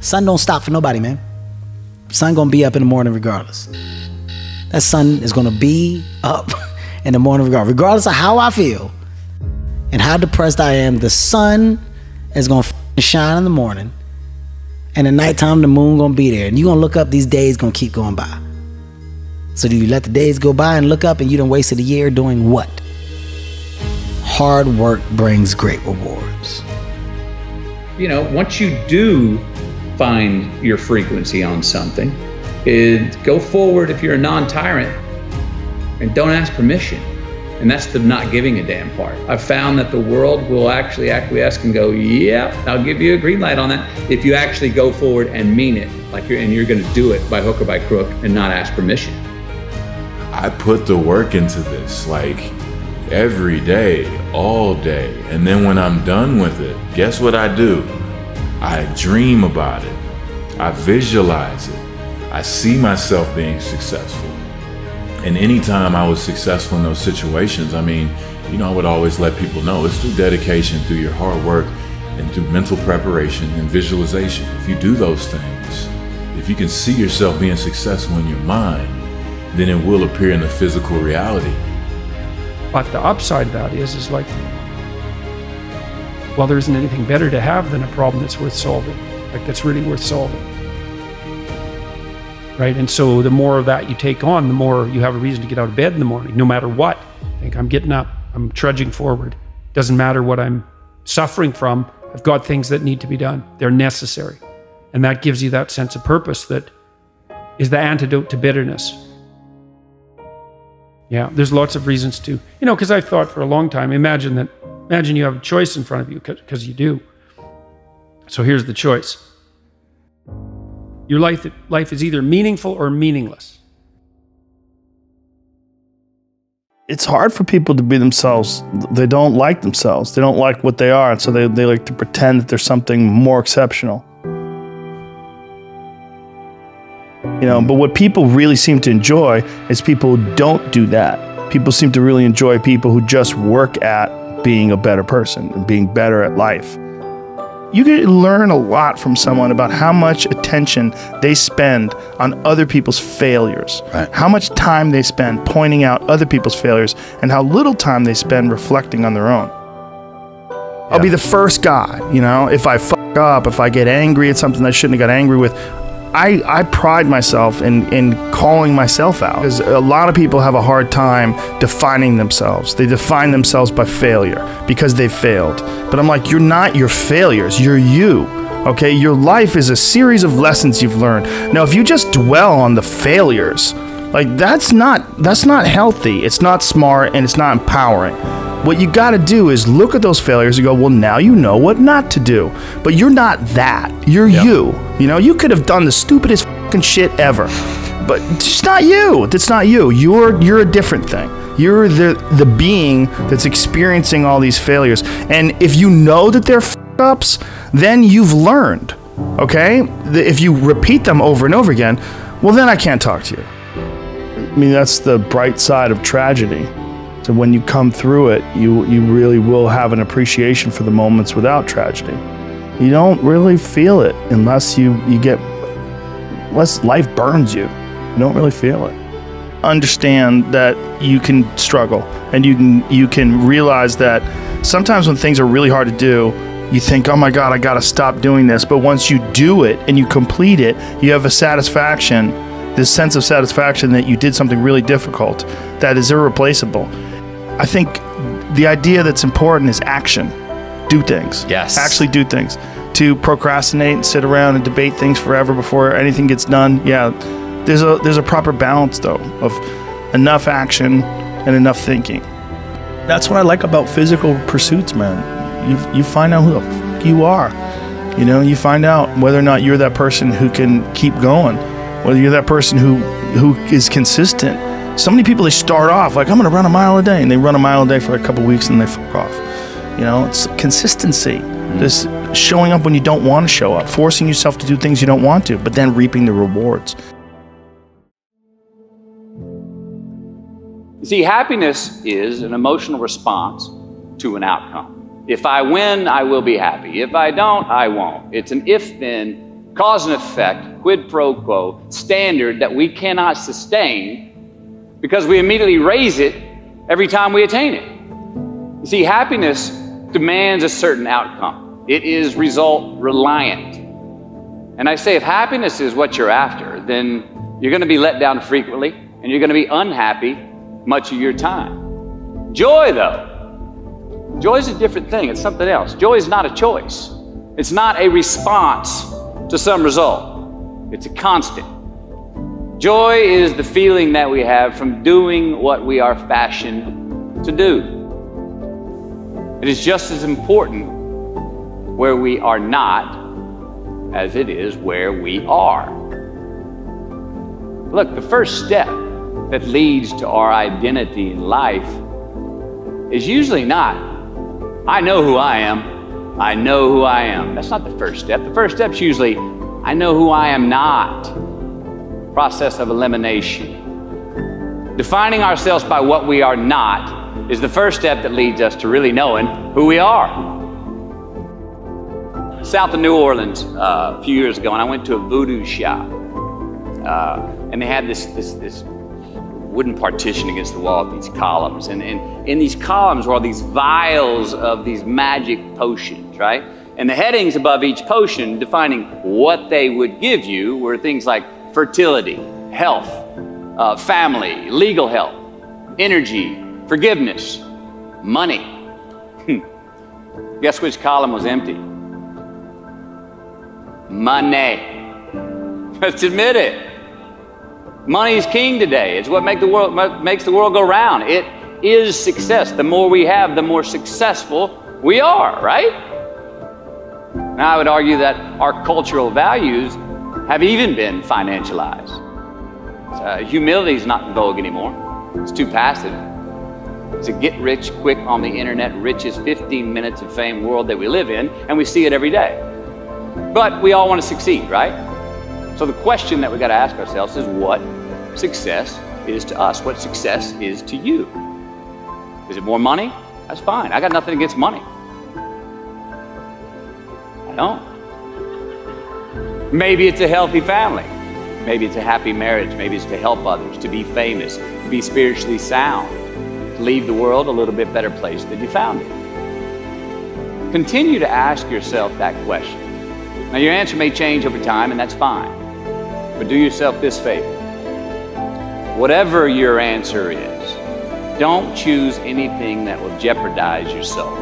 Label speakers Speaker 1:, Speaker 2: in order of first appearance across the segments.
Speaker 1: Sun don't stop for nobody, man. Sun gonna be up in the morning regardless. That sun is gonna be up in the morning regardless. Regardless of how I feel and how depressed I am, the sun is gonna shine in the morning. And at nighttime, the moon gonna be there. And you gonna look up, these days gonna keep going by. So do you let the days go by and look up and you done wasted a year doing what? Hard work brings great rewards.
Speaker 2: You know, once you do find your frequency on something, it, go forward if you're a non-tyrant and don't ask permission. And that's the not giving a damn part. I've found that the world will actually acquiesce and go, "Yeah, I'll give you a green light on that." If you actually go forward and mean it, like you're and you're going to do it by hook or by crook and not ask permission.
Speaker 3: I put the work into this like every day, all day. And then when I'm done with it, guess what I do? I dream about it. I visualize it. I see myself being successful. And anytime I was successful in those situations, I mean, you know, I would always let people know it's through dedication, through your hard work, and through mental preparation and visualization. If you do those things, if you can see yourself being successful in your mind, then it will appear in the physical reality.
Speaker 4: But the upside that is, is like, well, there isn't anything better to have than a problem that's worth solving, like that's really worth solving. Right? And so the more of that you take on, the more you have a reason to get out of bed in the morning, no matter what. Think I'm getting up, I'm trudging forward. Doesn't matter what I'm suffering from, I've got things that need to be done. They're necessary. And that gives you that sense of purpose that is the antidote to bitterness. Yeah, there's lots of reasons to, you know, because I've thought for a long time, imagine that, imagine you have a choice in front of you, because you do. So here's the choice your life, life is either meaningful or meaningless.
Speaker 5: It's hard for people to be themselves. They don't like themselves. They don't like what they are. And so they, they like to pretend that there's something more exceptional. You know, but what people really seem to enjoy is people who don't do that. People seem to really enjoy people who just work at being a better person and being better at life. You can learn a lot from someone about how much attention they spend on other people's failures,
Speaker 6: Right.
Speaker 5: how much time they spend pointing out other people's failures, and how little time they spend reflecting on their own. I'll be the first guy, you know, if I fuck up, if I get angry at something I shouldn't have got angry with. I, I pride myself in, in calling myself out because a lot of people have a hard time defining themselves. They define themselves by failure because they failed. But I'm like, you're not your failures, you're you. Okay, your life is a series of lessons you've learned. Now, if you just dwell on the failures, like that's not that's not healthy. It's not smart and it's not empowering. What you got to do is look at those failures and go, well, now you know what not to do. But you're not that. You're you. You know, you could have done the stupidest fucking shit ever, but it's not you. That's not you. You're you're a different thing. You're the the being that's experiencing all these failures. And if you know that they're ups, then you've learned. Okay? If you repeat them over and over again, well, then I can't talk to you. I mean, that's the bright side of tragedy. So when you come through it, you you really will have an appreciation for the moments without tragedy. You don't really feel it unless you you get unless life burns you. You don't really feel it. Understand that you can struggle and you can you can realize that sometimes when things are really hard to do, you think, "Oh my god, I got to stop doing this." But once you do it and you complete it, you have a satisfaction, this sense of satisfaction that you did something really difficult that is irreplaceable. I think the idea that's important is action. Do things.
Speaker 6: Yes.
Speaker 5: Actually do things. To procrastinate and sit around and debate things forever before anything gets done. Yeah. There's a there's a proper balance though of enough action and enough thinking. That's what I like about physical pursuits, man. You you find out who the f- you are. You know, you find out whether or not you're that person who can keep going, whether you're that person who who is consistent. So many people they start off like I'm going to run a mile a day, and they run a mile a day for a couple weeks and they fuck off. You know, it's consistency. Mm-hmm. Just showing up when you don't want to show up, forcing yourself to do things you don't want to, but then reaping the rewards.
Speaker 7: You See, happiness is an emotional response to an outcome. If I win, I will be happy. If I don't, I won't. It's an if then cause and effect, quid pro quo standard that we cannot sustain because we immediately raise it every time we attain it. You see, happiness demands a certain outcome, it is result reliant. And I say, if happiness is what you're after, then you're going to be let down frequently and you're going to be unhappy much of your time. Joy, though, joy is a different thing, it's something else. Joy is not a choice, it's not a response to some result, it's a constant. Joy is the feeling that we have from doing what we are fashioned to do. It is just as important where we are not as it is where we are. Look, the first step that leads to our identity in life is usually not, I know who I am, I know who I am. That's not the first step. The first step is usually, I know who I am not. Process of elimination. Defining ourselves by what we are not is the first step that leads us to really knowing who we are. South of New Orleans uh, a few years ago, and I went to a voodoo shop. Uh, and they had this, this, this wooden partition against the wall with these columns. And, and in these columns were all these vials of these magic potions, right? And the headings above each potion defining what they would give you were things like fertility, health, uh, family, legal help, energy, forgiveness, money. Guess which column was empty? Money. Let's admit it. Money is king today. It's what make the world, makes the world go round. It is success. The more we have, the more successful we are, right? Now, I would argue that our cultural values have even been financialized. Uh, humility is not in vogue anymore, it's too passive. It's a get rich quick on the internet, richest 15 minutes of fame world that we live in, and we see it every day. But we all want to succeed, right? So the question that we got to ask ourselves is what success is to us, what success is to you. Is it more money? That's fine. I got nothing against money. I don't. Maybe it's a healthy family. Maybe it's a happy marriage. Maybe it's to help others, to be famous, to be spiritually sound, to leave the world a little bit better place than you found it. Continue to ask yourself that question. Now, your answer may change over time, and that's fine. But do yourself this favor Whatever your answer is, don't choose anything that will jeopardize your soul.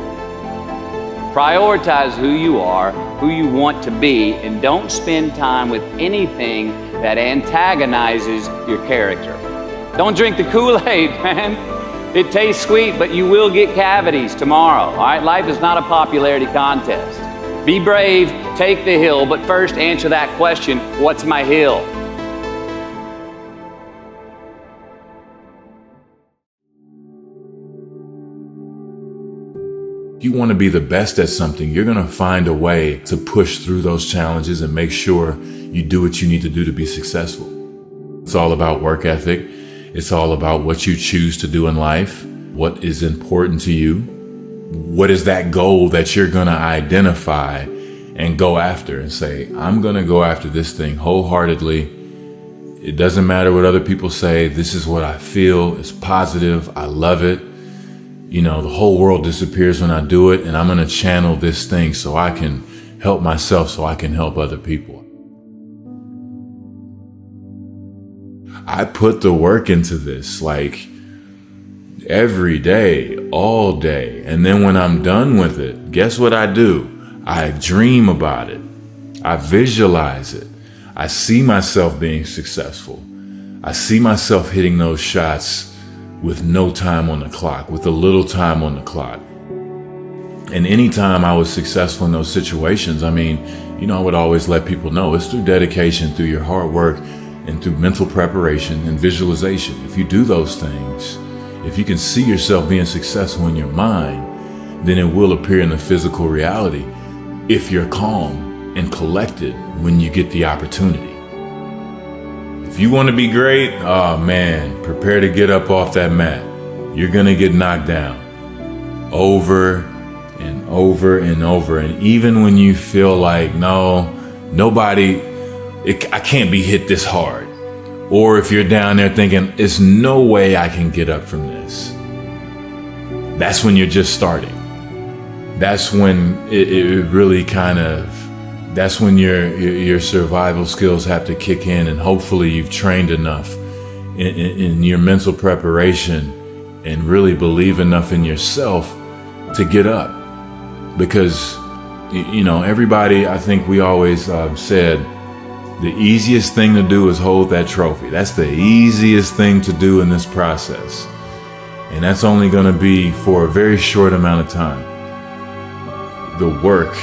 Speaker 7: Prioritize who you are, who you want to be, and don't spend time with anything that antagonizes your character. Don't drink the Kool Aid, man. It tastes sweet, but you will get cavities tomorrow. All right, life is not a popularity contest. Be brave, take the hill, but first answer that question what's my hill?
Speaker 3: You want to be the best at something, you're going to find a way to push through those challenges and make sure you do what you need to do to be successful. It's all about work ethic. It's all about what you choose to do in life, what is important to you, what is that goal that you're going to identify and go after and say, I'm going to go after this thing wholeheartedly. It doesn't matter what other people say. This is what I feel. It's positive. I love it you know, the whole world disappears when I do it, and I'm going to channel this thing so I can help myself, so I can help other people. I put the work into this like every day, all day. And then when I'm done with it, guess what I do? I dream about it. I visualize it. I see myself being successful. I see myself hitting those shots with no time on the clock, with a little time on the clock. And anytime I was successful in those situations, I mean, you know, I would always let people know it's through dedication, through your hard work, and through mental preparation and visualization. If you do those things, if you can see yourself being successful in your mind, then it will appear in the physical reality if you're calm and collected when you get the opportunity. If you want to be great, oh man, prepare to get up off that mat. You're going to get knocked down over and over and over. And even when you feel like, no, nobody, it, I can't be hit this hard. Or if you're down there thinking, it's no way I can get up from this. That's when you're just starting. That's when it, it really kind of, that's when your, your survival skills have to kick in, and hopefully you've trained enough in, in, in your mental preparation and really believe enough in yourself to get up. Because, you know, everybody, I think we always uh, said, the easiest thing to do is hold that trophy. That's the easiest thing to do in this process. And that's only going to be for a very short amount of time. The work,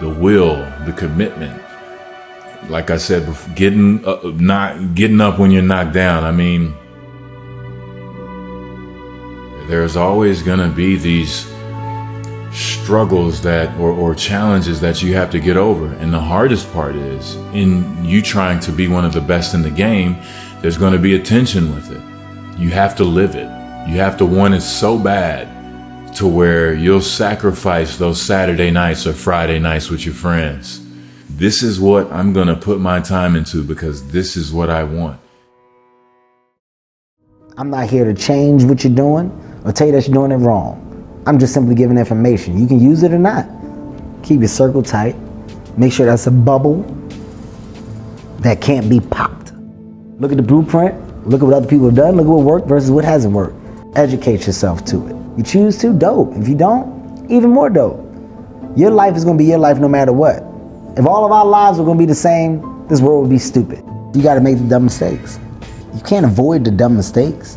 Speaker 3: the will, the commitment. Like I said, getting uh, not getting up when you're knocked down. I mean, there's always going to be these struggles that or, or challenges that you have to get over and the hardest part is in you trying to be one of the best in the game there's going to be a tension with it you have to live it you have to want it so bad to where you'll sacrifice those saturday nights or friday nights with your friends this is what i'm going to put my time into because this is what i want
Speaker 1: i'm not here to change what you're doing or tell you that you're doing it wrong I'm just simply giving information. You can use it or not. Keep your circle tight. Make sure that's a bubble that can't be popped. Look at the blueprint. Look at what other people have done. Look at what worked versus what hasn't worked. Educate yourself to it. You choose to, dope. If you don't, even more dope. Your life is to be your life no matter what. If all of our lives were to be the same, this world would be stupid. You got to make the dumb mistakes. You can't avoid the dumb mistakes.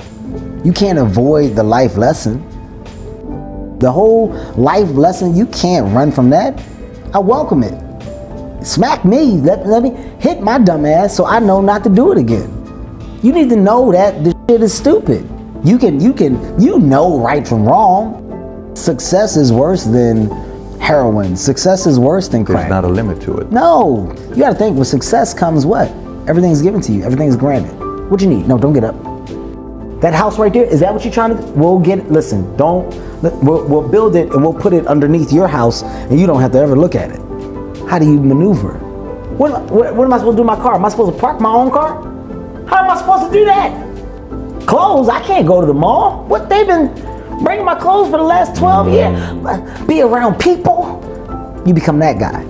Speaker 1: You can't avoid the life lesson. The whole life lesson, you can't run from that. I welcome it. Smack me, let, let me hit my dumb ass so I know not to do it again. You need to know that this shit is stupid. You can, you can, you know right from wrong. Success is worse than heroin. Success is worse than crack.
Speaker 6: There's not a limit to it.
Speaker 1: No, you got to think. With success comes what? Everything's given to you. Everything's granted. What you need? No, don't get up. That house right there, is that what you're trying to? We'll get. Listen, don't We'll, we'll build it and we'll put it underneath your house and you don't have to ever look at it. How do you maneuver? What, what, what am I supposed to do with my car? Am I supposed to park my own car? How am I supposed to do that? Clothes? I can't go to the mall. What they've been bringing my clothes for the last 12 years. Be around people. You become that guy.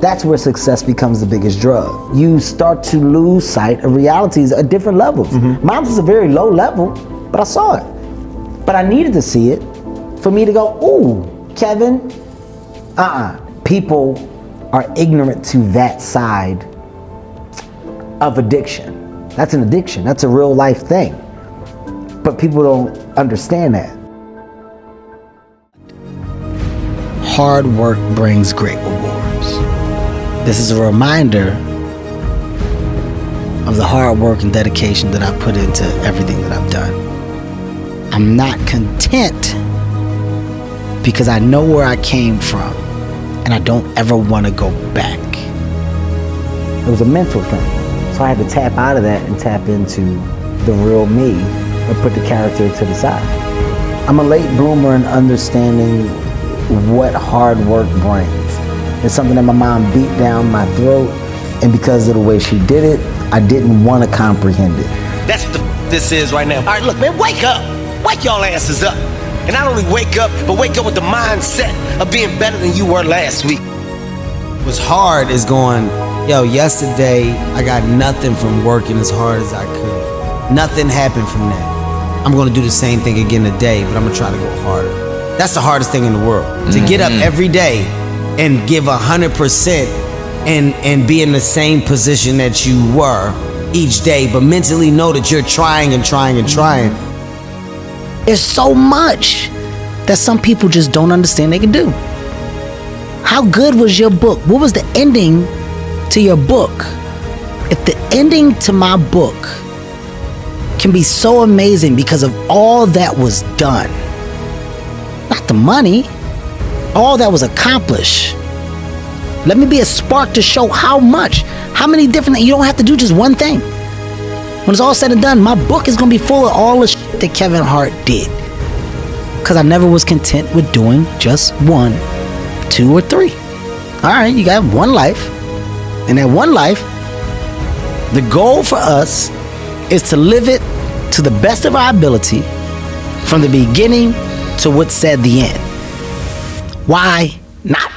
Speaker 1: That's where success becomes the biggest drug. You start to lose sight of realities at different levels. Mm-hmm. Mine was a very low level, but I saw it. But I needed to see it for me to go, ooh, Kevin, uh uh-uh. uh People are ignorant to that side of addiction. That's an addiction, that's a real life thing. But people don't understand that. Hard work brings great rewards. This is a reminder of the hard work and dedication that I put into everything that I've done. I'm not content because I know where I came from and I don't ever want to go back. It was a mental thing. So I had to tap out of that and tap into the real me and put the character to the side. I'm a late bloomer in understanding what hard work brings. It's something that my mom beat down my throat, and because of the way she did it, I didn't want to comprehend it.
Speaker 8: That's what the this is right now. All right, look, man, wake up. Wake y'all asses up. And not only wake up, but wake up with the mindset of being better than you were last week.
Speaker 1: What's hard is going, yo, yesterday I got nothing from working as hard as I could. Nothing happened from that. I'm gonna do the same thing again today, but I'm gonna try to go harder. That's the hardest thing in the world. Mm-hmm. To get up mm-hmm. every day and give a hundred percent and and be in the same position that you were each day, but mentally know that you're trying and trying and trying. There's so much that some people just don't understand they can do. How good was your book? What was the ending to your book? If the ending to my book can be so amazing because of all that was done, not the money, all that was accomplished. Let me be a spark to show how much, how many different, you don't have to do just one thing. When it's all said and done, my book is gonna be full of all the shit that Kevin Hart did. Cause I never was content with doing just one, two, or three. All right, you got one life. And that one life, the goal for us is to live it to the best of our ability from the beginning to what's said the end. Why not?